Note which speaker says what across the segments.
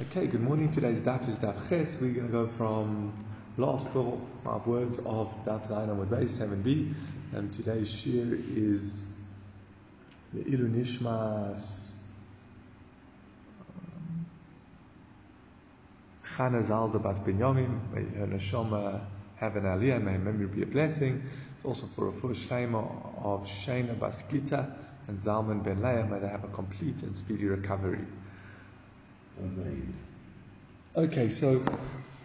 Speaker 1: Okay, good morning. Today's daf is daf ches. We're going to go from last four five words of daf zayin with base 7b. And today's shir is the Ilu Nishmas um, Chana Zalda Bat Binyamin. May her neshama have an aliyah. May her memory be a blessing. It's also for a full shema of Shana Baskita and Zalman Ben Leah. May they have a complete and speedy recovery.
Speaker 2: Amen.
Speaker 1: Okay, so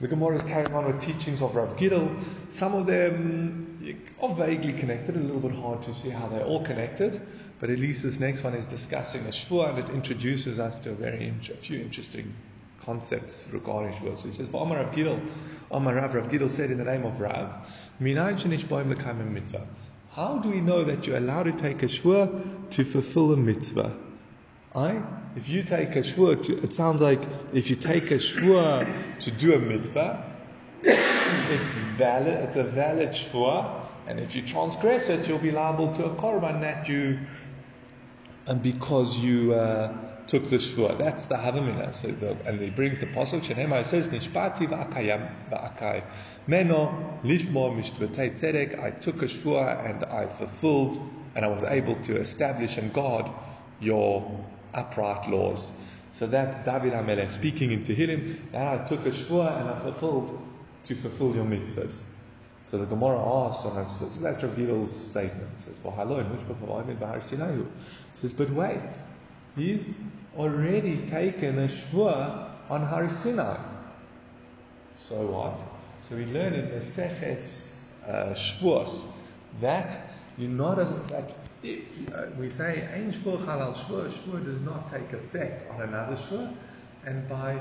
Speaker 1: the Gemara is carrying on with teachings of Rav Gidel. Some of them are vaguely connected, a little bit hard to see how they're all connected, but at least this next one is discussing a shvur and it introduces us to a very a few interesting concepts regarding shvur. So he says, Amar Rav Gidel, Amar Rav, Rav Gidel said in the name of Rav, mitzvah. How do we know that you're allowed to take a shvur to fulfill a mitzvah? I, if you take a shvur, to, it sounds like if you take a shvur to do a mitzvah, it's valid, it's a valid shvur, and if you transgress it, you'll be liable to a korban that you, and because you uh, took the shvur. That's the havamina. So the, and he brings the pasuk Shenema. It says nishpati va'akayam va'akai meno lishmo mishtvotei tzedek. I took a shvur and I fulfilled, and I was able to establish and guard your upright laws. So that's David HaMelech speaking in Tehillim, that I took a shvua and I fulfilled to fulfill your mitzvahs. So the Gemara asks, and so, that's Rav Gidel's statement. It says, well, says, but wait, he's already taken a shvua on Har Sinai. So what? So we learn in the Seches uh, Shvuos that you're not that uh, we say ein shvur halal shvur, shvur does not take effect on another shvur, and by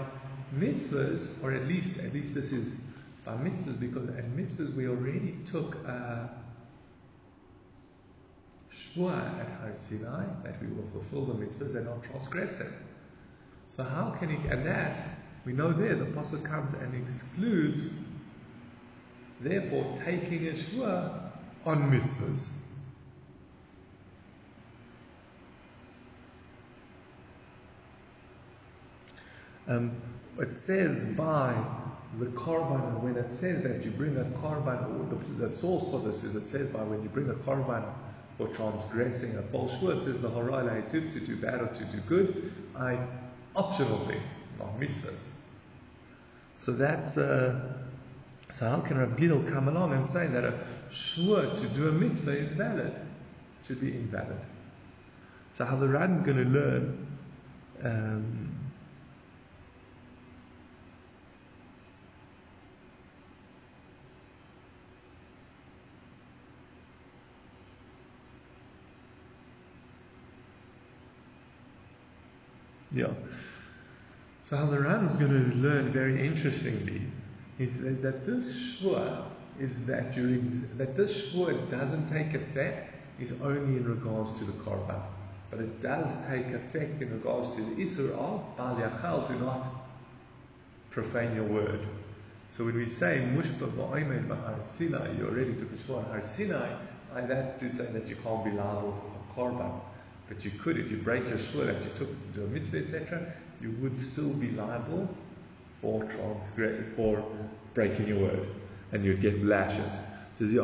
Speaker 1: mitzvahs, or at least at least this is by mitzvahs because at mitzvahs we already took a shvur at Har Sinai that we will fulfill the mitzvahs and not transgress them. So how can he? And that we know there the pasuk comes and excludes, therefore taking a shvur on mitzvahs. Um, it says by the korban, when it says that you bring a korban, the, the, source for this is it says by when you bring a korban for transgressing a false shvur, it says the horai to do bad or to do good, I optional things, not mitzvahs. So that's uh, so how can Rabbi Gidel come along and say that a shvur to do a mitzvah is valid? Should be invalid. So how the Ran's going to learn um, Yeah. So Halaran is going to learn very interestingly. He says that this shvur is that that this shvur doesn't take effect is only in regards to the korban, but it does take effect in regards to the isur of bal yachal, do not profane your word. So when we say mushba ba'omed b'har Sinai, you already took a shvur on Har Sinai, that's to say that you can't be liable for korban. But you could, if you break your shvur that you took it to do a mitzvah, etc., you would still be liable for transgress for breaking your word, and you'd get lashes. This is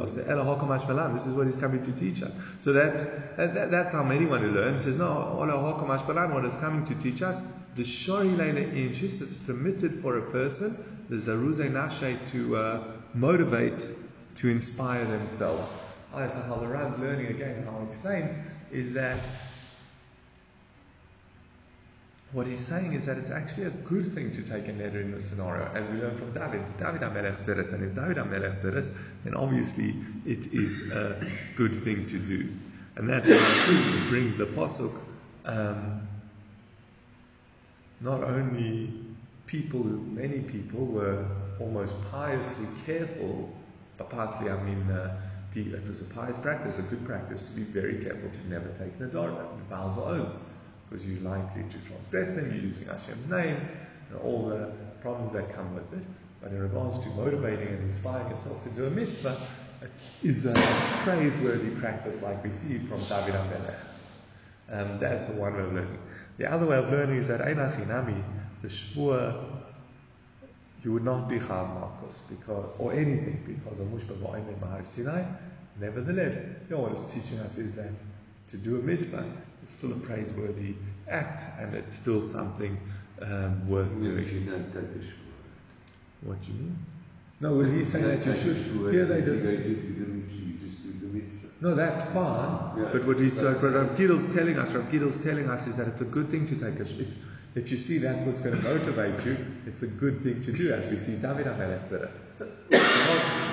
Speaker 1: what he's coming to teach us. So that's that, that's how many want to learn. He says, no, what is coming to teach us, the shori leina inshis, it's permitted for a person, the zaruze nashe, to uh, motivate, to inspire themselves. The Rav's learning again, how I explain, is that what he's saying is that it's actually a good thing to take a neder in this scenario, as we learn from David. David HaMelech did it, and if David HaMelech did it, then obviously it is a good thing to do. And that's how it brings the Pasuk. Um, not only people, many people were almost piously careful, but partly, I mean, uh, it was a pious practice, a good practice to be very careful to never take nadar, vows or oaths because you're likely to transgress them, you're using Hashem's name, and all the problems that come with it. But in regards to motivating and inspiring yourself to do a mitzvah, it is a praiseworthy practice like we see from David HaMelech. Um, that's the one way of learning. The other way of learning is that Einachinami, the shvua, you would not be chav malchus because, or anything because of mushba v'oimei mahar Sinai. Nevertheless, you know what it's teaching us is that to do a mitzvah is still a praiseworthy act and it's still something um, worth doing.
Speaker 2: You don't take the.
Speaker 1: What do you mean? No, well, he's saying that you should.
Speaker 2: the shvur,
Speaker 1: Here they just.
Speaker 2: go to the mitzvah, you just do the mitzvah.
Speaker 1: No, that's fine.
Speaker 2: Yeah.
Speaker 1: But what he's
Speaker 2: That's-
Speaker 1: but Rav Gidl's telling us, Rav Gidl's telling us is that it's a good thing to take a sh- if if you see that's what's going to motivate you, it's a good thing to do. As we see, David HaMelech did it.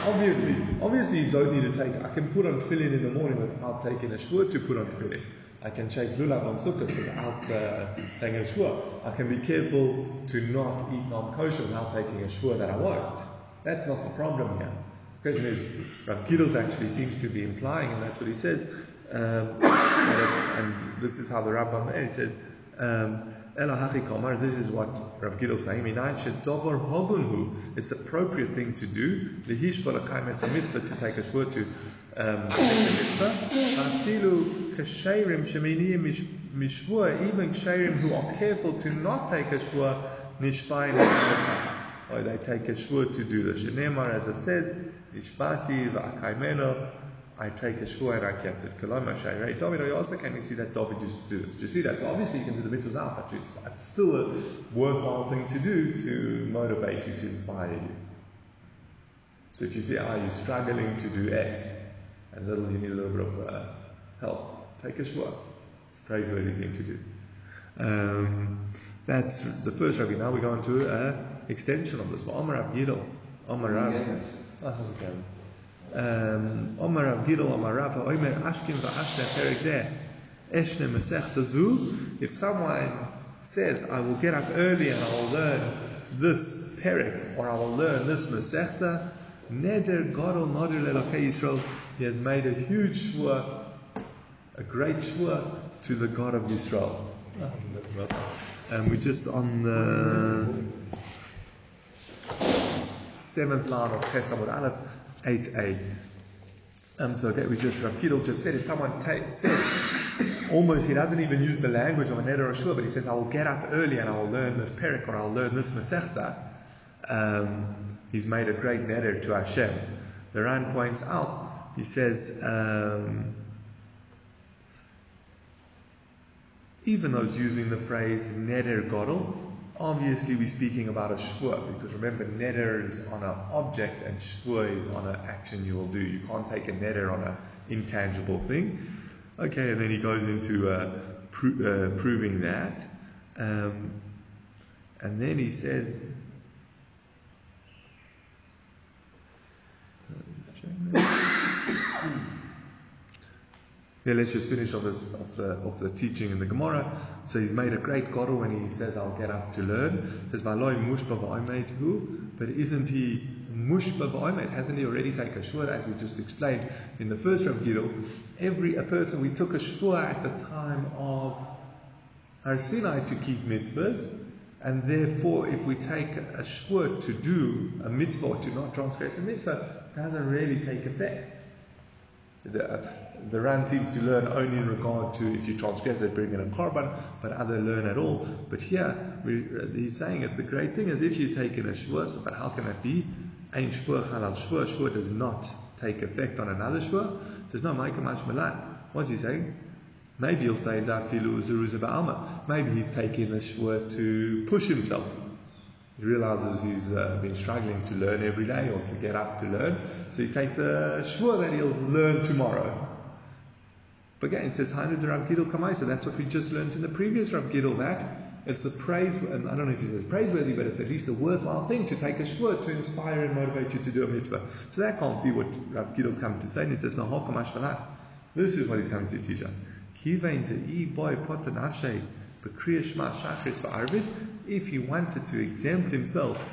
Speaker 1: Obviously, obviously you don't need to take. I can put on tefillin in the morning without taking a shvur to put on tefillin. I can shake lulav on sukkahs without uh, taking a shua. I can be careful to not eat non-kosher without taking a shua that I won't. That's not the problem here. The question is, Rav Gidl's actually seems to be implying, and that's what he says, um, and this is how the Rambam says, um, Ela hachi kamar, this is what Rav Gidl saying, hogunhu, it's appropriate thing to do, lehish balakayim es mitzvah, to take a shvur to um, take a mitzvah, afilu kasheirim sheminiyim mish- even kasheirim who are careful to not take a shvur, nishbayin or they take a shvur to do the shenemar as it says, Ishbati v'akaimeno, I take a shvur and I kept it. Koloma shayrei David, I also can you see that David used to do this. Do you see that? So obviously you can do the mitzvah without, but it's, it's still a worthwhile thing to do to motivate you, to inspire you. So if you see, are you struggling to do X, and little you need a little bit of uh, help, take a shvur. It's a praiseworthy thing to do. Um, that's the first Rabbi. Now we go on to an extension of this. Omar Gidol, Omar.
Speaker 2: Yes.
Speaker 1: Oh, how's it going? Um, Omar Gidol, Omar Omer Perek Eshne. If someone says, I will get up early and I will learn this Perek, or I will learn this Masechta, Neder Godol Nodir Lelokei Yisrael, he has made a huge shvur, a great shvur to the God of Yisrael. And we're just on the seventh line of Chesed Aleph, 8a. Um, so that we just, Gidl just said, if someone says, almost he doesn't even use the language of a neder or shur, but he says, I will get up early and I will learn this perek or I'll learn this masechta, um, he's made a great neder to Hashem. The Ran points out, he says, um, even it's using the phrase neder godel, obviously we're speaking about a shvur because remember neder is on an object and shvur is on an action you will do. You can't take a neder on an intangible thing. Okay, and then he goes into uh, pro- uh, proving that, um, and then he says. Yeah, let's just finish off this of the of the teaching in the Gemara. So he's made a great godel when he says, "I'll get up to learn." He says, "V'aloi mushba v'oimed hu," but isn't he mushba v'oimed? Hasn't he already taken a shvur, as we just explained in the first Rav Gidel? Every a person we took a shvur at the time of Har Sinai to keep mitzvahs, and therefore, if we take a shvur to do a mitzvah or to not transgress a mitzvah, it doesn't really take effect. The, the Ran seems to learn only in regard to if you transgress it, bring in a korban, but other learn at all. But here, we, uh, he's saying it's a great thing as if you take in a shvur, so, but how can that be? Ein shvur halal shvur, shvur does not take effect on another shvur. There's no maika mach milan. What's he saying? Maybe he'll say that filu. Maybe he's taking a shvur to push himself. He realizes he's uh, been struggling to learn every day or to get up to learn, so he takes a shvur that he'll learn tomorrow. But again, it says Hainu de Rav Gidel Kamai, so that's what we just learned in the previous Rav Gidel, that it's a praise, and I don't know if he says praiseworthy, but it's at least a worthwhile thing to take a shvur to inspire and motivate you to do a mitzvah. So that can't be what Rav Gidel's coming to say, and he says, no. This is what he's coming to teach us. Potan ashay b'kriya shachris v'arvis, if he wanted to exempt himself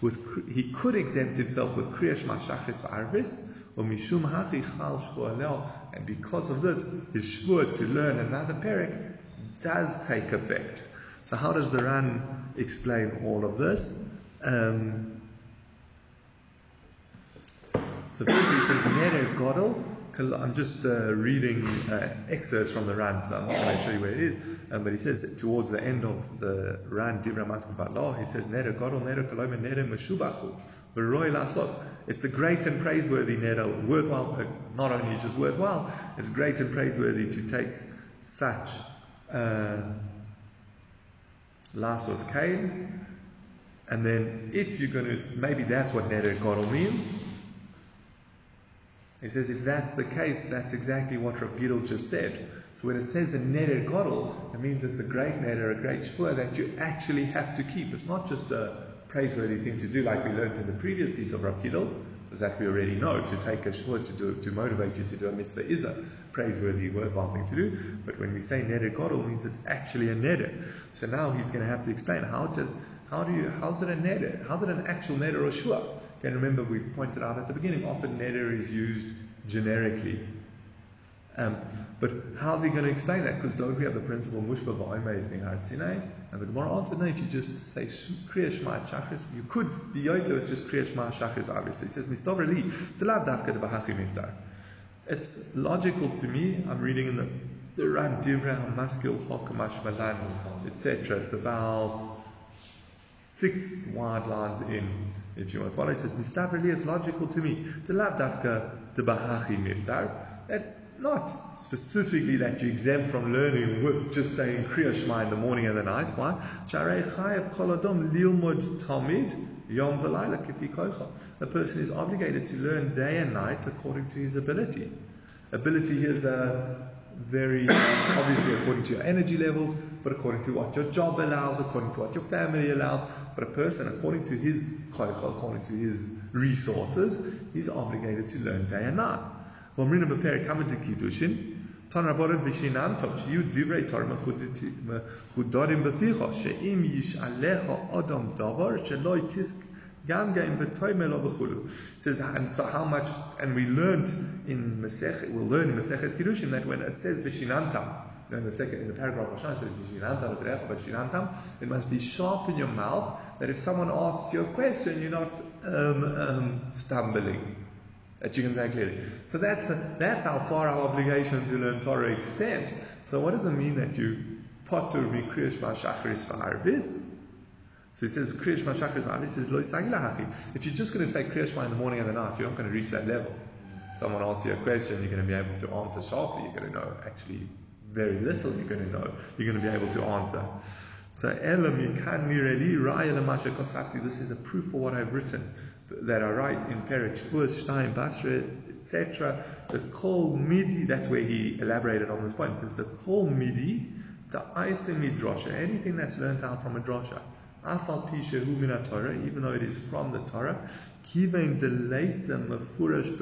Speaker 1: with, he could exempt himself with kriya shma shachris v'arvis, or mishum hachi chal and because of this, his shvur to learn another perek does take effect. So how does the Ran explain all of this? Um, so first he says, Neder Godel I'm just uh, reading uh, excerpts from the Ran, so I'm not going to show you where it is. Um, but he says towards the end of the Ran Dibra Matkaballah, he says, Neder Godol, Neder Kolome, Neder Meshubachu, V'roi Lasos. It's a great and praiseworthy Neder, worthwhile, uh, not only just worthwhile, it's great and praiseworthy to take such uh, Lasos Kain. And then if you're going to, maybe that's what Neder Godol means. He says if that's the case, that's exactly what Rav just said. So when it says a neder godel, it means it's a great neder, a great shvur that you actually have to keep. It's not just a praiseworthy thing to do like we learned in the previous piece of Rav because that we already know. To take a shvur to do to motivate you to do a mitzvah is a praiseworthy, worthwhile thing to do. But when we say neder godel, means it's actually a neder. So now he's going to have to explain how does how do you how's it a neder? How's it an actual neder or shvur? Again, remember we pointed out at the beginning, often neder is used generically. Um, but how's he going to explain that? Because don't we have the principle mushba va'omed mihar sinai? And the Gemara answered, no, you just say kriya shema chakras. You could be yoter with just kriya shema chakras, obviously. He says, mistav li, lav dafka de miftar. It's logical to me, I'm reading in the Ran Divra Maskil Hokamash Malan, etc. It's about six wide lines in if you want to follow, it says, Mistavrili is logical to me. To lav dafka de bahachi miftar. That not specifically that you exempt from learning with just saying Kriya Shema in the morning and the night. Why? Sharei chayav koladom lilmod tamid yom v'layla kifi A person is obligated to learn day and night according to his ability. Ability is a very obviously according to your energy levels, but according to what your job allows, according to what your family allows. But a person, according to his koicha, according to his resources, he's obligated to learn day and night. ואומרים בפרק כמה דקידושין, תן רבורן ושינן טוב, שיהיו דברי תורה מחודרים בפיך, שאם ישאלך אדם דבר שלא יתיסק גם גם v'toimelo v'chulu. says, and so how much, and we learned in Masech, we'll learn in Maseches Kiddushin that when it says v'shinantam, in the second, in the paragraph Hashan says v'shinantam v'shinantam, it must be sharp in your mouth, that if someone asks you a question, you're not um, um, stumbling. That you can say clearly. So that's, a, that's how far our obligation to learn Torah extends. So what does it mean that you potter mikriyash ma'ashachris v'arvis? So he says, Kriyash Shema This is Lo If you're just going to say Kriyash in the morning and the night, you're not going to reach that level. Someone asks you a question, you're going to be able to answer sharply. You're going to know actually very little. You're going to know. You're going to be able to answer. So This is a proof for what I've written that I write in Perek Shvuas Stein Basra etc. The Kol Midi. That's where he elaborated on this point. Says the Kol Midi, the Isa Midrasha, anything that's learned out from a drasha. Even though it is from the Torah, Kivain mafurash.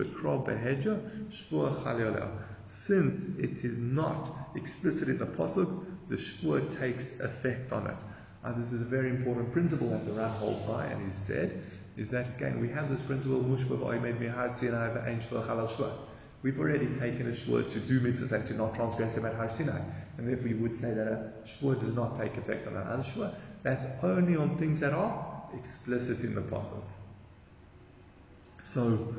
Speaker 1: Since it is not explicit in the pasuk, the shvua takes effect on it. Uh, this is a very important principle that the Ran holds by, and he said is that again we have this principle mushba v'oimed mihad sinai v'ein shvua chalal shvua. We've already taken a shvua to do mitzvahs and to not transgress them at Har Sinai. And therefore you would say that a shvua does not take effect on an shvua. That's only on things that are explicit in the pasuk. So,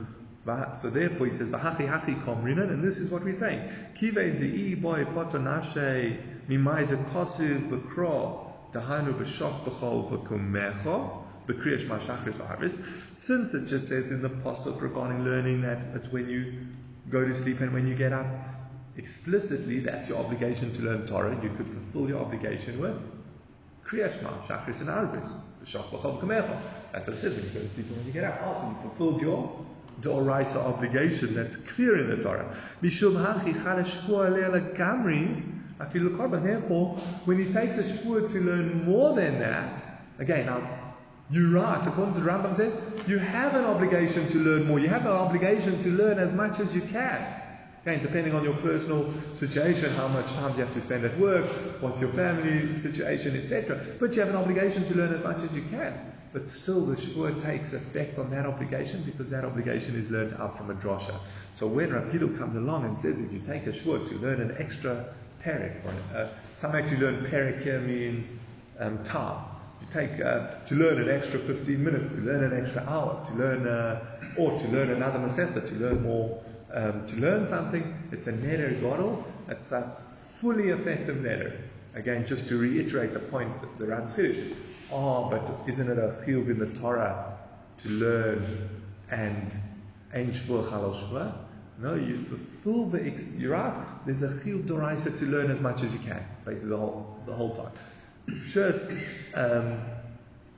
Speaker 1: so therefore he says, "V'hachi hachi komrinan," and this is what we're saying. Kivei dei boy potonashe mimai de kosiv b'kro dahanu b'shoch b'chol v'kumecha b'kriyash ma'shachris v'harvis. Since it just says in the pasuk regarding learning that it's when you go to sleep and when you get up, explicitly that's your obligation to learn Torah. You could fulfill your obligation with Kriyashma, Shachris and Arvis. That's what it says when you go to sleep and when you get up. Also, you fulfilled your Doraisa obligation that's clear in the Torah. Mishum hachi gamri afilu korban. Therefore, when he takes a shvur to learn more than that, again, now, you're right, according to the Rambam says, you have an obligation to learn more. You have an obligation to learn as much as you can. Again, depending on your personal situation, how much time do you have to spend at work, what's your family situation, etc. But you have an obligation to learn as much as you can. But still, the shvur takes effect on that obligation because that obligation is learned out from a drasha. So when Rav comes along and says if you take a shvur to learn an extra perek, uh, some actually learn perek here means um, time. You take uh, to learn an extra 15 minutes, to learn an extra hour, to learn, uh, or to learn another masechta, to learn more um, to learn something, it's a neder godel. It's a fully effective neder. Again, just to reiterate the point that the Ran finished. Oh, but isn't it a chiyuv in the Torah to learn and ein shvur? No, you fulfill the, ex- you're right, there's a chiyuv doraisa to learn as much as you can, basically the whole, the whole time. Just, um,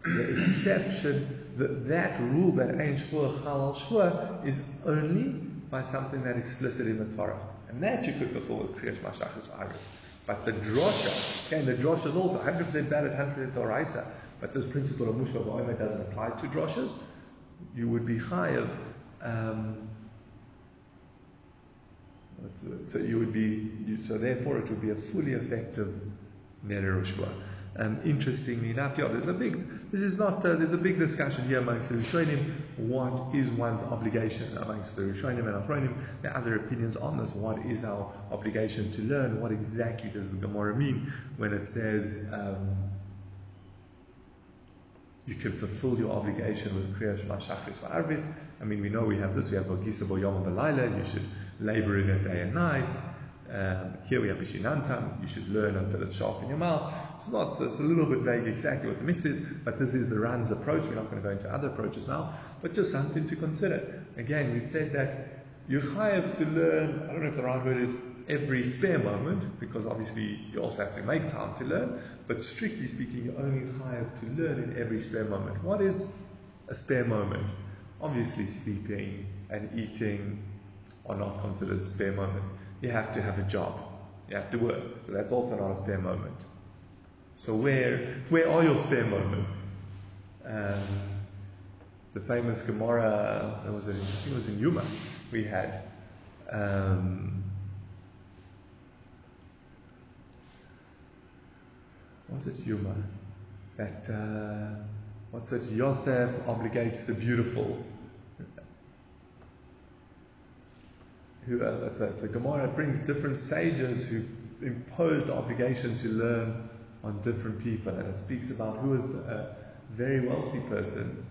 Speaker 1: the exception, that that rule that ein shvur is only by something that explicit in the Torah. And that you could fulfill with Kriyash Mashachas Iris. But the drosha, okay, and the drosha is also 100% valid, 100% Doraisa, but this principle of Mushva Ba'omer doesn't apply to droshas. You would be chayav, um, so you would be, so therefore it would be a fully effective Neder. Um, interestingly enough, yeah, there's a big, this is not, uh, there's a big discussion here amongst the Rishonim, what is one's obligation amongst the Rishonim and Achronim. There are other opinions on this. What is our obligation to learn? What exactly does the Gemara mean when it says um, you can fulfill your obligation with Kriya Shema Shachris Va'arvis? I mean, we know we have this, we have Bogisa Bo Yom V'Laila, you should labor in it day and night. Um, here we have Bishinantam, you should learn until it's sharp in your mouth. It's not, it's a little bit vague exactly what the mitzvah is, but this is the Ran's approach. We're not going to go into other approaches now, but just something to consider. Again, we've said that you have to learn, I don't know if the right word is every spare moment, because obviously you also have to make time to learn, but strictly speaking, you only have to learn in every spare moment. What is a spare moment? Obviously, sleeping and eating are not considered spare moments you have to have a job. You have to work. So that's also not a spare moment. So where where are your spare moments? Um, the famous Gemara, there was a, I think it was in Yoma, we had. Um, was it Yoma? That, uh, what's it? Yosef obligates the beautiful. Who uh, it's, a, it's a Gemara. It brings different sages who imposed the obligation to learn on different people, and it speaks about who was a very wealthy person.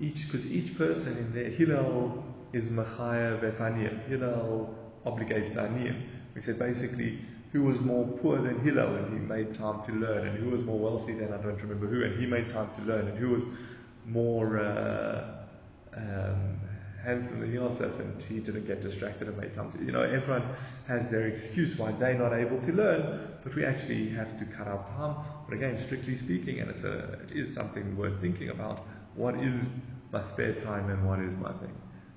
Speaker 1: Each, because each person in there, Hillel is Machaya Vesaniyim. Hillel obligates the Aniyim. We said basically who was more poor than Hillel and he made time to learn, and who was more wealthy than I don't remember who, and he made time to learn, and who was more uh, um, handsome than Yosef and he didn't get distracted and made time to, you know, everyone has their excuse why they're not able to learn, but we actually have to cut out time. But again, strictly speaking, and it's a, it is something worth thinking about, what is my spare time and what is my thing.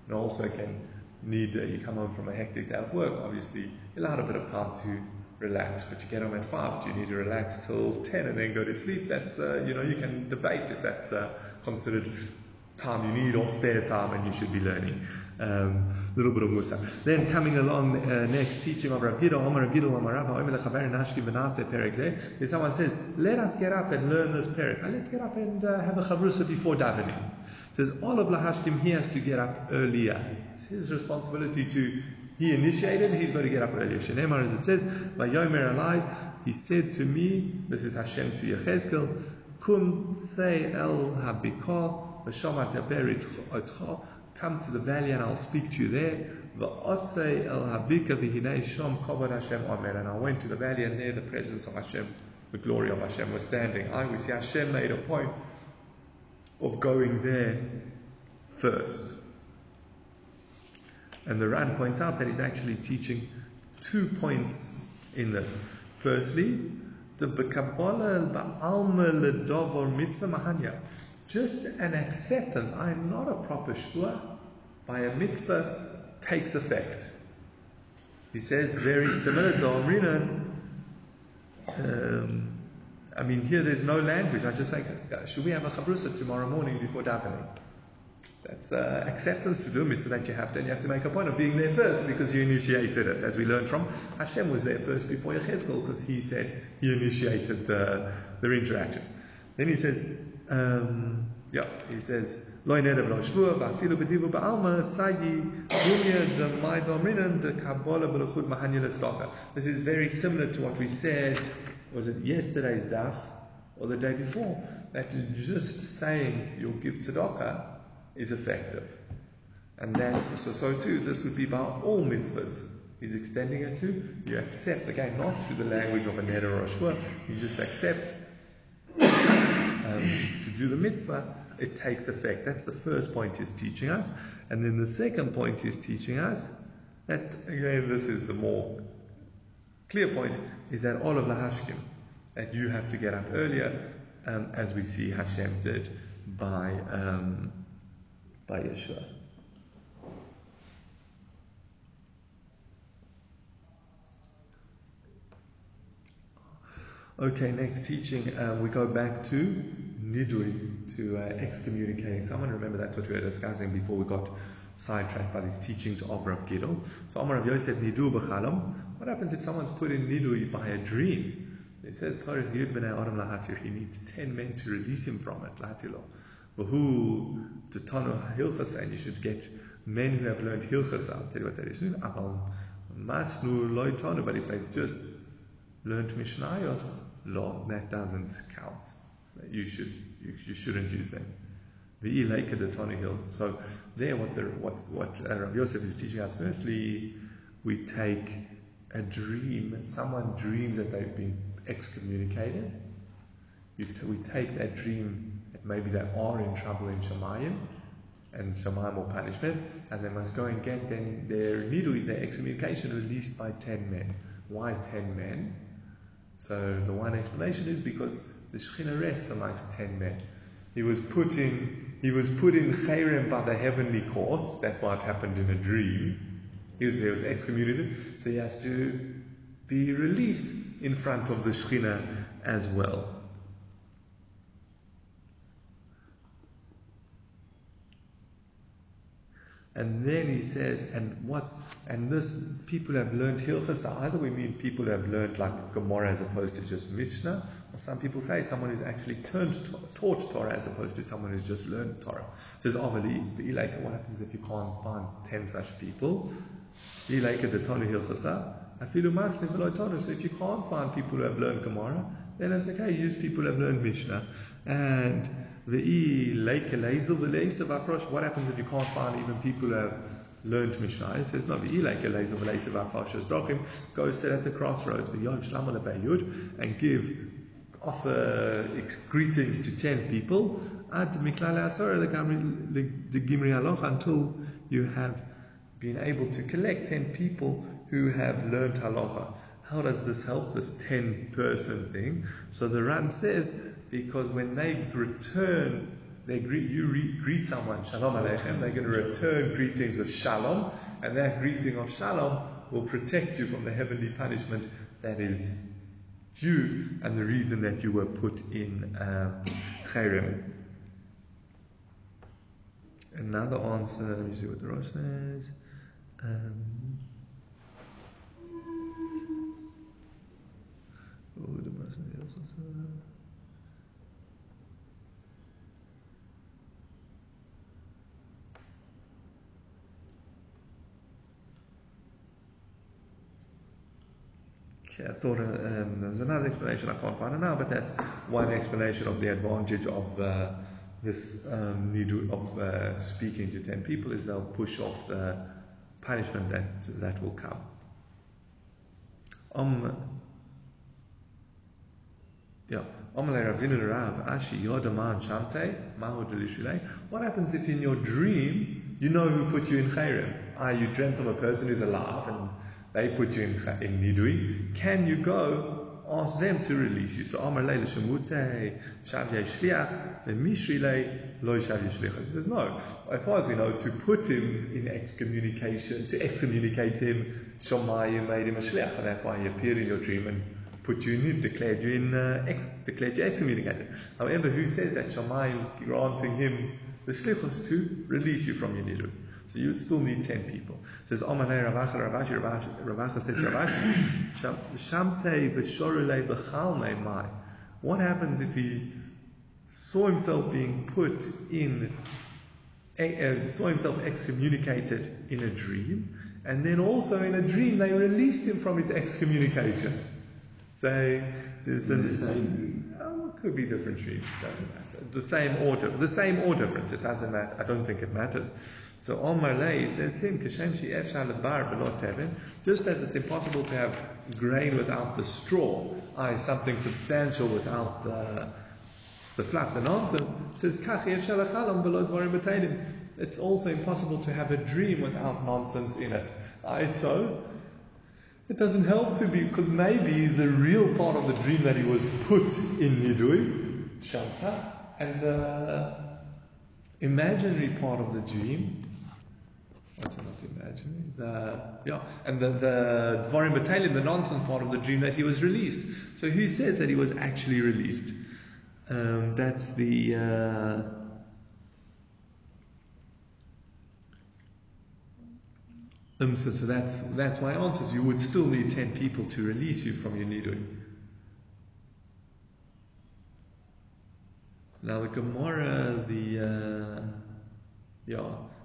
Speaker 1: And also can need, uh, you come home from a hectic day of work, obviously you'll have a bit of time to relax, but you get home at 5, do you need to relax till 10 and then go to sleep? That's, uh, you know, you can debate if that's uh, considered time you need or spare time and you should be learning. A um, little bit of mussar. Then coming along uh, next, teaching of Rabbi Hida, Omer Rabbi Omer Rabbi, Omer Benase If someone says, let us get up and learn this Perek. Let's get up and uh, have a chavrusa before davening. Says, all of Lahashkim, he has to get up earlier. It's his responsibility to, he initiated, he's got to get up earlier. Shenemar, as it says, Vayomer Alai, he said to me, this is Hashem to Yechezkel, Kum Tzei El Habikah, come to the valley and I'll speak to you there. And I went to the valley and there the presence of Hashem, the glory of Hashem was standing. I we see Hashem made a point of going there first. And the Ran points out that he's actually teaching two points in this. Firstly, the Kabbalah al-Ba'alma le mitzvah mahanya just an acceptance, I'm not a proper shua, by a mitzvah takes effect. He says very similar to Omrinan. Um, I mean, here there's no language. I just say, should we have a chabrusa tomorrow morning before davening? That's uh, acceptance to do mitzvah that you have to, and you have to make a point of being there first because you initiated it. As we learned from Hashem was there first before Yechezkel because he said he initiated the, their interaction. Then he says, um, yeah, he says, shvua, b'divu kabbalah b'lechud mahanya l'tzedakah. This is very similar to what we said, was it yesterday's daf, or the day before, that just saying you'll give tzedakah is effective. And that's, so, so too, this would be about all mitzvahs. He's extending it to, you accept, again, not through the language of a neder or a shua, you just accept um, to do the mitzvah, it takes effect. That's the first point he's teaching us. And then the second point he's teaching us, that again, this is the more clear point, is that all of lahashkim, that you have to get up earlier, um, as we see Hashem did by um, by Yeshua. Okay, next teaching, um, we go back to nidui, to uh, excommunicating someone. Remember, that's what we were discussing before we got sidetracked by these teachings of Rav Gidol. So Amar Rav Yosef nidu b'chalam. What happens if someone's put in nidui by a dream? It says, sorry, Yud b'nei Adam lahatir. He needs ten men to release him from it. Lahatilo. Who to tanu hilchas, and you should get men who have learned hilchas. I'll tell you what that is. But if they've just learned Mishnayos, law, that doesn't count. You should you, you shouldn't use them. The Ilaika the Tony Hill. So there what the what uh, Rabbi Yosef is teaching us. Firstly, we take a dream. Someone dreams that they've been excommunicated. We take that dream that maybe they are in trouble in Shemayim, and Shemayim will punish them, and they must go and get then their needle, their excommunication released by ten men. Why ten men? So the one explanation is because the Shekhinah rests amongst ten men. He was put in, he was put in Cherem by the heavenly courts. That's why it happened in a dream. He was, he was excommunicated, so he has to be released in front of the Shekhinah as well. And then he says, and what's, and this, people have learned Hilchas, either we mean people have learned like Gemara as opposed to just Mishnah, or some people say someone who's actually turned, taught Torah as opposed to someone who's just learned Torah. It says, Avali, like, what happens if you can't find 10 such people? So if you can't find people who have learned Gemara, then it's okay, use people who have learned Mishnah. And what happens if you can't find even people who have learned Mishnah? It says, no, go sit at the crossroads, and give, offer greetings to 10 people, until you have been able to collect 10 people who have learned halacha. How does this help, this 10 person thing? So the Ran says, because when they return, they greet, you re- greet someone, Shalom Aleichem, they're going to return greetings with Shalom, and that greeting of Shalom will protect you from the heavenly punishment that is due and the reason that you were put in uh, Another answer, let me see what the Rosh says. Um, oh, the Okay, I thought uh, um, there's another explanation, I can't find it now, but that's one explanation of the advantage of uh, this um, need of uh, speaking to 10 people is they'll push off the punishment that, that will come. Um, yeah. What happens if in your dream you know who put you in chayrim? Ah, you dreamt of a person who's alive and they put you in, in nidui. Can you go ask them to release you? So Amar Leila Shemute Shavye Shliach and Mishri Lo Shavye Shliach. He says no. As far as we know, to put him in excommunication, to excommunicate him, Shomayim made him a shliach, and that's why he appeared in your dream and put you in, declared you in, uh, ex, declared you excommunicated. However, who says that Shamayim is granting him the shlichus to release you from your nidui? So you would still need 10 people. It says, Omanei Rav Acha, Ravashi, Rav Acha said to Rav Ashi, Shamte v'shorule b'chalme mai. What happens if he saw himself being put in, uh, saw himself excommunicated in a dream, and then also in a dream they released him from his excommunication? Say, says,
Speaker 2: the same dream.
Speaker 1: Oh, it could be different dreams. Doesn't matter. The same order, the same or different. It doesn't matter. I don't think it matters. So Omar Lay says to him, "Kashem shalabar belot tevin." Just as it's impossible to have grain without the straw, i.e., something substantial without the the fluff, the nonsense. Says kach dvarim. It's also impossible to have a dream without nonsense in it. I so it doesn't help to be because maybe the real part of the dream that he was put in nidui shanta and the imaginary part of the dream what's not imaginary? The yeah, and the the Dvarim Battalion, the nonsense part of the dream that he was released. So who says that he was actually released? Um, that's the uh, um, so, so that's that's my answer. You would still need ten people to release you from your nidui. Now the Gemara, the uh, yeah.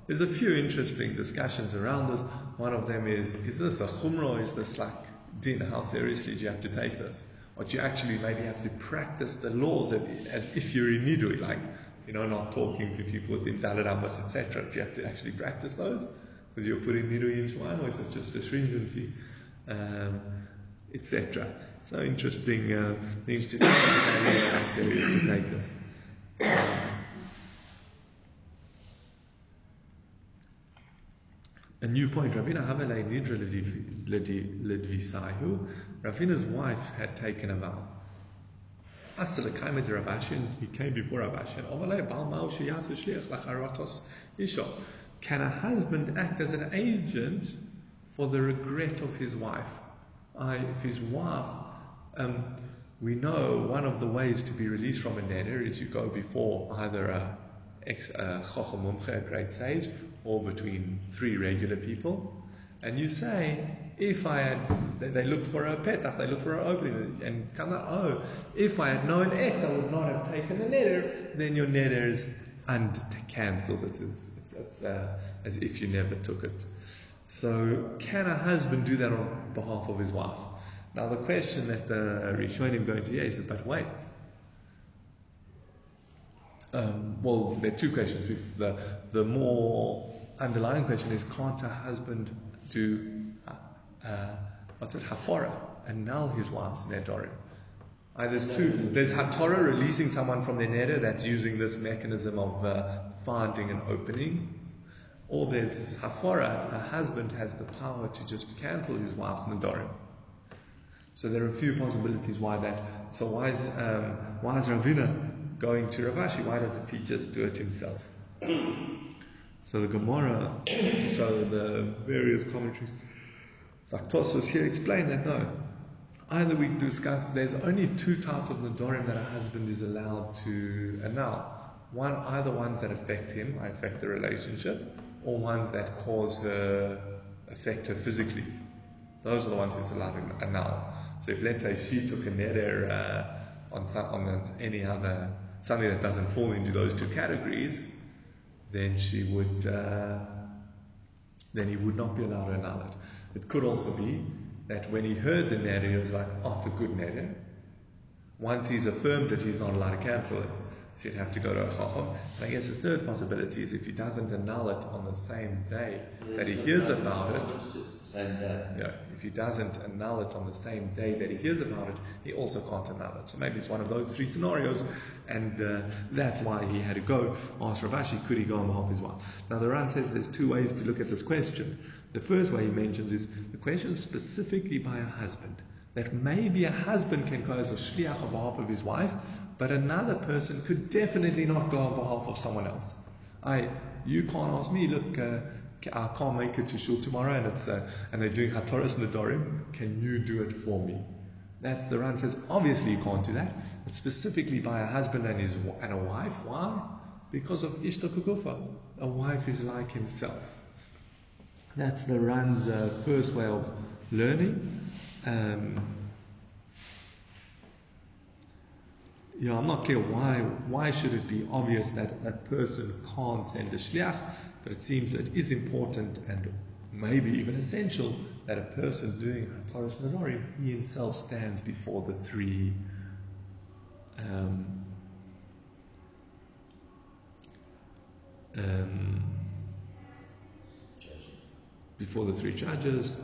Speaker 1: There's a few interesting discussions around this. One of them is, is this a chumrah? Is this like din? How seriously do you have to take this? Or do you actually maybe have to practice the laws as if you're in nidui, like, you know, not talking to people with invalid amas, etc. Do you have to actually practice those? Because you're putting nidui into Shwan, or is it just a stringency, um, etc. So interesting uh, things to take, how serious to take this. A new point. Ravina Nidra Ledvisayu. Ravina's wife had taken a vow. He came before Ravashin. Can a husband act as an agent for the regret of his wife? I, if his wife, um, we know one of the ways to be released from a neder is you go before either a a a great sage, or between three regular people, and you say, if I had, they, look for a petach, they look for an opening, and come out, oh, if I had known X, I would not have taken the neder, then your neder is cancelled. It is, it's, it's uh, as if you never took it. So, can a husband do that on behalf of his wife? Now, the question that the Rishonim going to is, but wait, um, well, there are two questions. The, the more underlying question is can't a husband do, uh, uh, what's it, hafara, annul his wife's nedarim? Uh, there's two. There's Hatorah releasing someone from their neder that's using this mechanism of uh, finding an opening. Or there's Hafara, a husband has the power to just cancel his wife's nedarim. So there are a few possibilities why that. So why is, um, why is Ravina going to Rav Ashi, why does the teacher do it himself? So the Gemara, so the various commentaries, like Tosfos here explain that no. Either we discuss there's only two types of Nadorim that a husband is allowed to annul. One, either ones that affect him, affect the relationship, or ones that cause her, affect her physically. Those are the ones he's allowed to annul. So if let's say she took a neder uh, on, on any other something that doesn't fall into those two categories, then she would, uh, then he would not be allowed to annul it. It could also be that when he heard the neder, he was like, oh, it's a good neder. Once he's affirmed it, he's not allowed to cancel it. So he'd have to go to a chacham. And I guess the third possibility is if he doesn't annul it on the same day that he hears about it. Yeah, if he doesn't annul it on the same day that he hears about it, he also can't annul it. So maybe it's one of those three scenarios, and uh, that's why he had to go. Ask Rav Ashi, could he go on behalf of his wife? Now the Ran says there's two ways to look at this question. The first way he mentions is the question specifically by a husband. That maybe a husband can go as a shliach on behalf of his wife, but another person could definitely not go on behalf of someone else. I, you can't ask me, look, uh, I can't make it to shul tomorrow, and it's uh, and they're doing hatoras nedarim. Can you do it for me? That's the Ran says. Obviously, you can't do that, but specifically by a husband and his and a wife. Why? Because of ishtakugufa. A wife is like himself. That's the Ran's uh, first way of learning. Um, yeah, I'm not clear why. Why should it be obvious that that person can't send a shliach? But it seems it is important and maybe even essential that a person doing a Hataras Nedarim, he himself stands before the three um, um, before the three judges.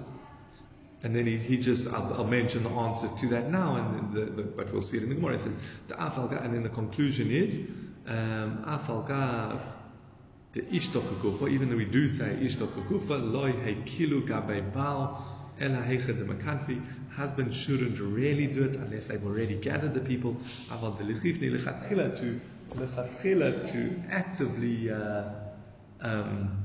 Speaker 1: And then he, he just, I'll, I'll mention the answer to that now, and the, the, but we'll see it in the Gemara. It says, and then the conclusion is, um, the ishtok even though we do say ishtok loy hekilu gabe bal, ela heichad makanfi, husbands shouldn't really do it unless they've already gathered the people. Aval de to, to actively, uh, um,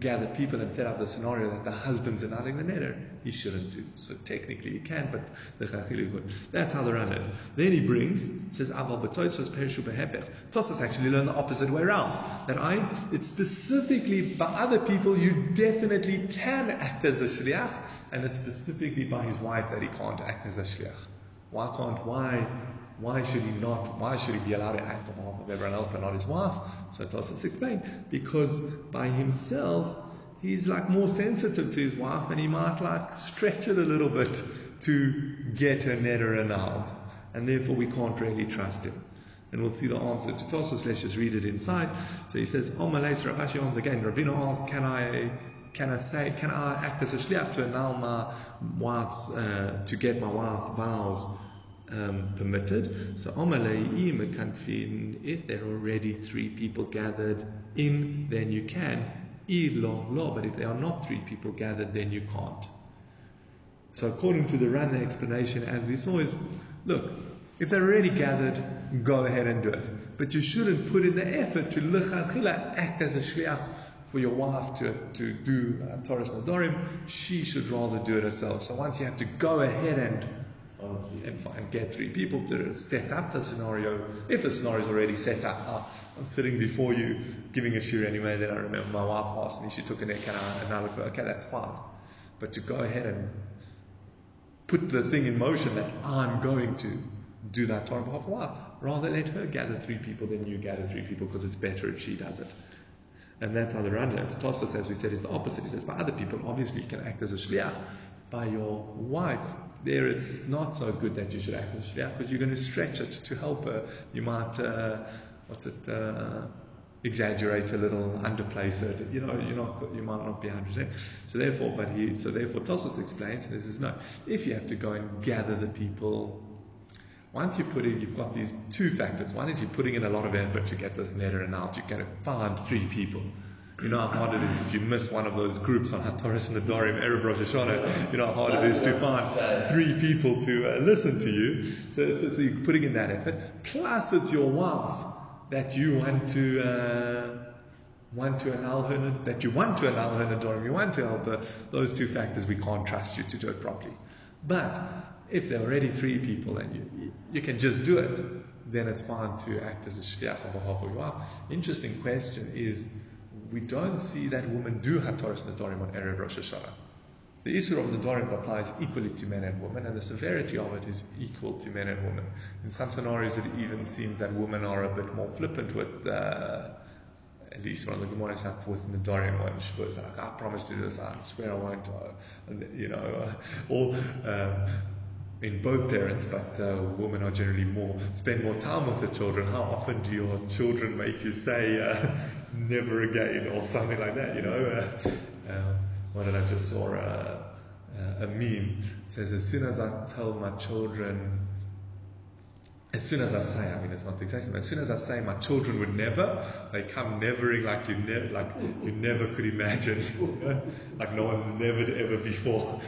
Speaker 1: gather people and set up the scenario that the husband's annulling the neder, he shouldn't do. So technically he can, but the chachili. That's how they run it. Then he brings, says, Aval betoisos perishu behepech. Tosfos actually learn the opposite way around. That I, it's specifically by other people you definitely can act as a shliach, and it's specifically by his wife that he can't act as a shliach. Why can't, why why should he not? Why should he be allowed to act on behalf of everyone else but not his wife? So Tosfos explained because by himself he's like more sensitive to his wife and he might like stretch it a little bit to get her neder annulled, and therefore we can't really trust him. And we'll see the answer to Tosfos. Let's just read it inside. So he says, Omalays Rav Ashi on again. Ravina asks, can I can I say, can I act as a shliach to annul my wife's, uh, to get my wife's vows um, permitted. So if there are already three people gathered in, then you can. But if there are not three people gathered, then you can't. So according to the Rana explanation, as we saw, is look, if they're already gathered, go ahead and do it. But you shouldn't put in the effort to lechatchila act as a shliach for your wife to, to do uh, Torah Nadorim. She should rather do it herself. So once you have to go ahead and and, and get three people to set up the scenario. If the scenario is already set up, uh, I'm sitting before you giving a shiur anyway, then I remember my wife asked me, she took an ekana and I looked okay, that's fine. But to go ahead and put the thing in motion that I'm going to do that on behalf of wife, rather let her gather three people than you gather three people because it's better if she does it. And that's how the Randa, Tosfos, as we said, is the opposite. He says, by other people, obviously you can act as a shliach. By your wife, there it's not so good that you should act as shliach because you're going to stretch it to help her. You might, uh, what's it, uh, exaggerate a little, underplace it. You know, you're not, you might not be 100%. So therefore, but he, so therefore, Tosfos explains, and he says, no, if you have to go and gather the people, once you put in, you've got these two factors. One is you're putting in a lot of effort to get this neder and out. You're going to find three people. You know how hard it is if you miss one of those groups on Hataras and Nadarim, Erev Rosh Hashanah. You know how hard it is to find three people to uh, listen to you. So, so, so, you're putting in that effort. Plus, it's your wife that you want to uh, want to annul her, that you want to annul her Nadarim. You want to help her. Those two factors, we can't trust you to do it properly. But if there are already three people and you, you can just do it, then it's fine to act as a shliach on behalf of your wife. Interesting question is we don't see that women do have Taurus Nadarim on Erev Rosh Hashanah. The issue of Nadarim applies equally to men and women, and the severity of it is equal to men and women. In some scenarios, it even seems that women are a bit more flippant with, uh, at least one of the Gemara's have with Nadarim she was like, I promise to do this, I swear I won't, uh, you know, uh, or in both parents, but uh, women are generally more spend more time with the children. How often do your children make you say uh, "never again" or something like that? You know, uh, um, what did I just saw? Uh, uh, a meme it says, "As soon as I tell my children." As soon as I say, I mean, it's not the exact same. As soon as I say my children would never, they come nevering like you like you never could imagine, like no one's never ever before.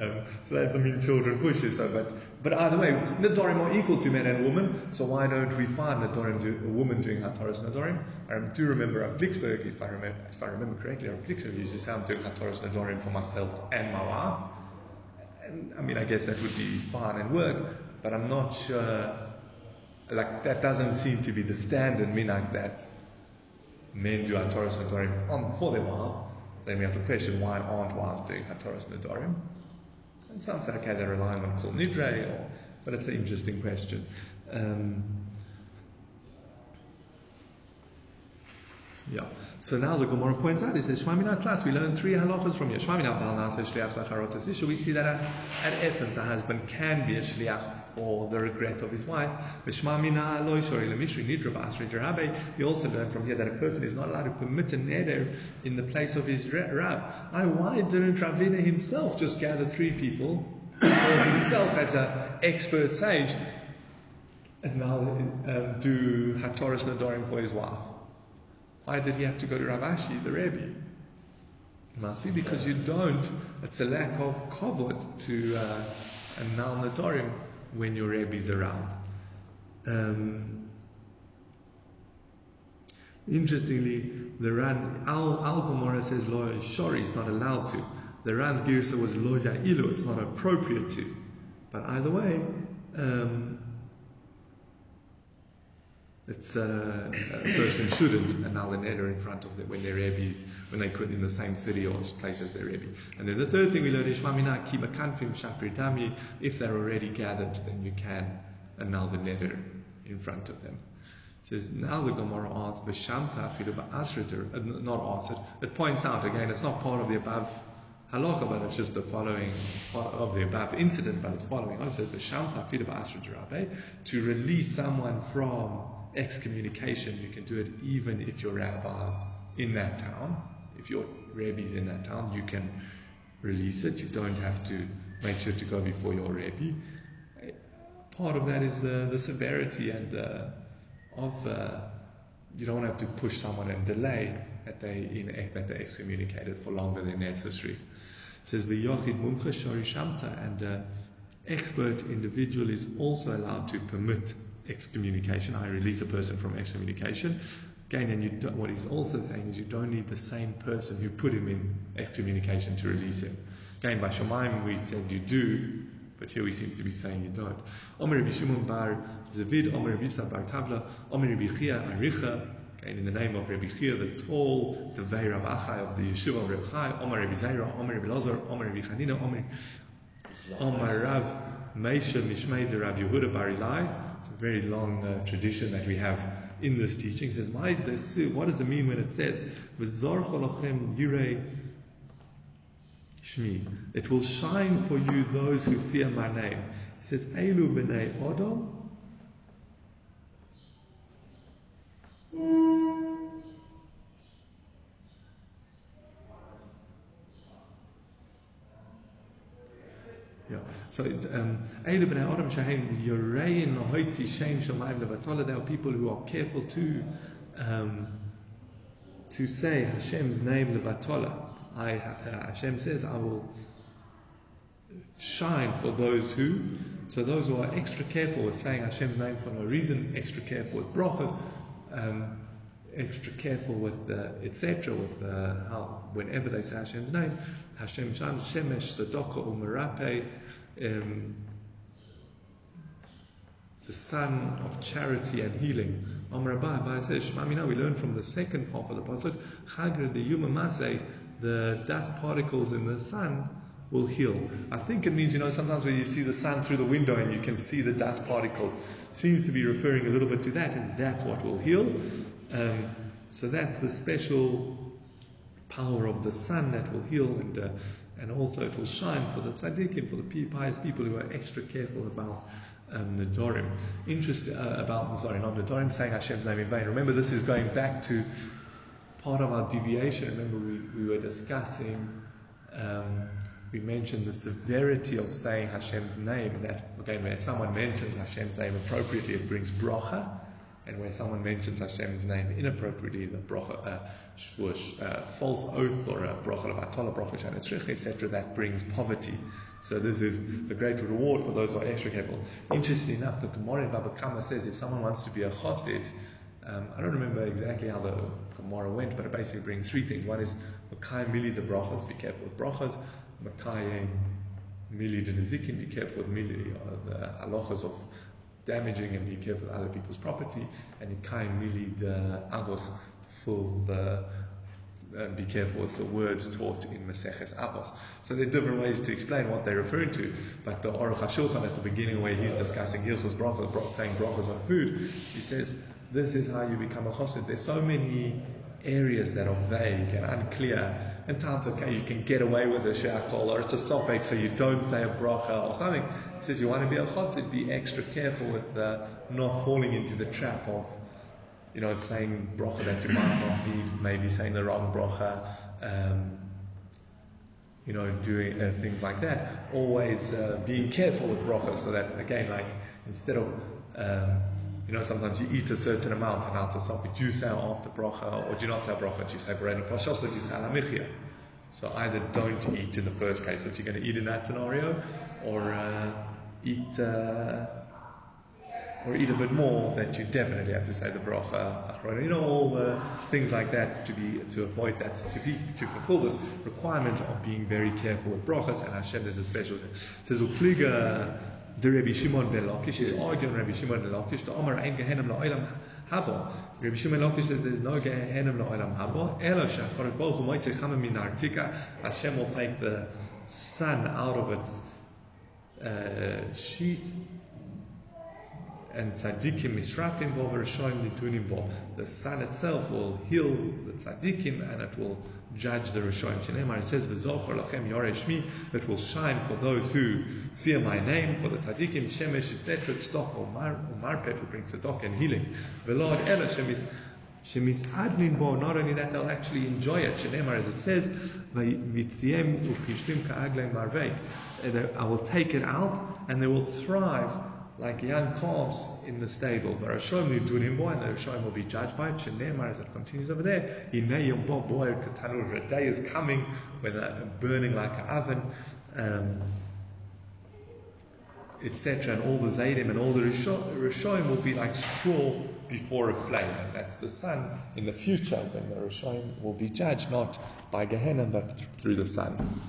Speaker 1: Um, so that's, I mean, children pushes. So, but, but either way, Nadarim are equal to men and women. So why don't we find Nadarim do, a woman doing Hataras Nadarim? I do remember Rav Glicksberg, if I remember, if I remember correctly, Rav Glicksberg used to say I'm doing Hataras Nadarim for myself and my wife. And I mean, I guess that would be fine and work, but I'm not sure. Like that doesn't seem to be the standard minhag that men do Hataras Nadarim on for their wives. Then we have the question: Why aren't wives doing Hataras Nadarim? And some say, okay, they're relying on Kol Nidre, or, but it's an interesting question. Um, Yeah. So now the Gemara points out, it says, Shmamina class, we learn three halachas from here. Shmamina Balna says, Shliach Lacharotas So we see that at, at essence, a husband can be a Shliach for the regret of his wife. But Shmamina Loi Shori Lemishri Nidra Ba'asri Jarabe. We also learn from here that a person is not allowed to permit a neder in the place of his rab. I, why didn't Ravina himself just gather three people, or himself as an expert sage, and now um, do Hatoras Nadorim for his wife? Why did he have to go to Rav Ashi, the Rebbe? It must be because you don't. It's a lack of kavod to uh, annul Nadorim when your Rebbe is around. Um, interestingly, the Ran Al Al Gemara says lo shori is not allowed to. The Ran's girsa was lo ya'ilu, it's not appropriate to. But either way, um, it's uh, a person shouldn't annul an neder in front of them when their Rebbe's, when they could in the same city or place as their Rebbe. And then the third thing we learn is Shmamina Kima Kanfim Shapritami. If they're already gathered, then you can annul the neder in front of them. It says now the Gemara asks B'Shamta uh, not answered. It points out again, it's not part of the above halacha, but it's just the following of the above incident, but it's following on. It says B'Shamta Afidu to release someone from excommunication, you can do it even if your rabbi's in that town. If your rabbi's in that town, you can release it. You don't have to make sure to go before your rabbi. Part of that is the, the severity and the, of uh, you don't have to push someone and delay that they in that they excommunicated for longer than necessary. It says the Yochid Mumcha Shori Shamta and uh, expert individual is also allowed to permit excommunication. I release a person from excommunication. Again, and what he's also saying is you don't need the same person who put him in excommunication to release him. Again, by Shemaim we said you do, but here we seem to be saying you don't. Omer Shimon bar Zavid, Omer bar Tavla, Omer Aricha, Again, in the name of Rabbi Chia, the tall, the Vei Rav Achai of the Yeshiva of Rabbi Chai, Omer Rabbi Zaira, Omer Rabbi Lazar, Omer Rabbi Chanina, Omer, Omer Rav Meisha Mishmei, the Rabbi Yehuda Bar Ilai, it's a very long uh, tradition that we have in this teaching. It says, what does it mean when it says, Shmi. It will shine for you those who fear my name. It says, Elu b'nei Odom. Yeah. So, um, there are people who are careful to um, to say Hashem's name levatola. I uh, Hashem says, I will shine for those who. So those who are extra careful with saying Hashem's name for no reason, extra careful with brachas, um, extra careful with etc. With how whenever they say Hashem's name, Hashem shines Shemesh Sadoka Umarape, um, the sun of charity and healing. Amr Abba says, Shmamina, we learn from the second half of the pasuk, Chagra the Yuma the dust particles in the sun will heal. I think it means, you know, sometimes when you see the sun through the window and you can see the dust particles, seems to be referring a little bit to that, as that's what will heal. Um, so that's the special power of the sun that will heal and uh, and also it will shine for the tzaddikim, for the pious people who are extra careful about um, the Dorim. Interest uh, about, sorry, not the Dorim, saying Hashem's name in vain. Remember, this is going back to part of our deviation. Remember, we, we were discussing, um, we mentioned the severity of saying Hashem's name. That, again, when someone mentions Hashem's name appropriately, it brings bracha. And where someone mentions Hashem's name inappropriately, the bracha, uh, uh, false oath or a bracha of atala, bracha shanetzrich, etc., that brings poverty. So this is a great reward for those who are extra careful. Interestingly enough, the Gemara in Baba Kama says if someone wants to be a chassid, um, I don't remember exactly how the Gemara went, but it basically brings three things. One is Makai Mili the brachas, be careful with brachas. Makai Mili the nezikin, be careful with mili, uh, the halachas of damaging and be careful of other people's property, and Yikayim Mili the Avos, full the uh, be careful with the words taught in Maseches Avos. So there are different ways to explain what they're referring to, but the Aruch HaShulchan at the beginning where he's discussing Hilchos Brachos, saying Brachos on food, he says, this is how you become a chassid. There's so many areas that are vague and unclear. And times, okay, you can get away with a shakol, or it's a suffix, so you don't say a bracha or something. Says you want to be a chassid, be extra careful with uh, not falling into the trap of, you know, saying bracha that you might not need, maybe saying the wrong bracha. Um, you know, doing uh, things like that. Always uh, being careful with bracha, so that again, like instead of um, you know, sometimes you eat a certain amount and out of do you say after bracha or do you not say bracha? Do you say borei nefashos or do you say al hamichya? So either don't eat in the first case if you're going to eat in that scenario, or uh, eat uh, or eat a bit more, that you definitely have to say the bracha You know all the things like that to be to avoid that to be to fulfill this requirement of being very careful with brachas. And Hashem there's a special. It says the Rabbi Shimon ben Lakish is arguing Rabbi Shimon ben Lakish. The Omer ein gehenem la'olam haba. Rabbi Shimon ben Lakish says there's no gehenem la'olam haba. Elo shacharish baruch hu moitze chama min artika. Hashem will take the sun out of its uh, sheath and tzaddikim misrapim bo v'rishoim nitunim bo. The sun itself will heal the tzaddikim and it will judge the Rishoim. Shenemar, it says, V'zochor lachem yorei it will shine for those who fear my name, for the tzaddikim, shemesh, etc., tzedok, or marpet, who brings tzedok and healing. V'lod ela shemis, shemis adnin bo, not only that, they'll actually enjoy it. Shenemar, as it says, V'yitziem upishtim ka'aglei marvei. I will take it out, and they will thrive like young calves in the stable. The Rashom doing him and Rashom will be judged by it. Shenemar, as it continues over there, boy, a day is coming when they're burning like an oven. Um, etc. And all the Zaydim and all the Rishoim will be like straw before a flame. And that's the sun in the future when the Rishoim will be judged not by Gehenna but through the sun.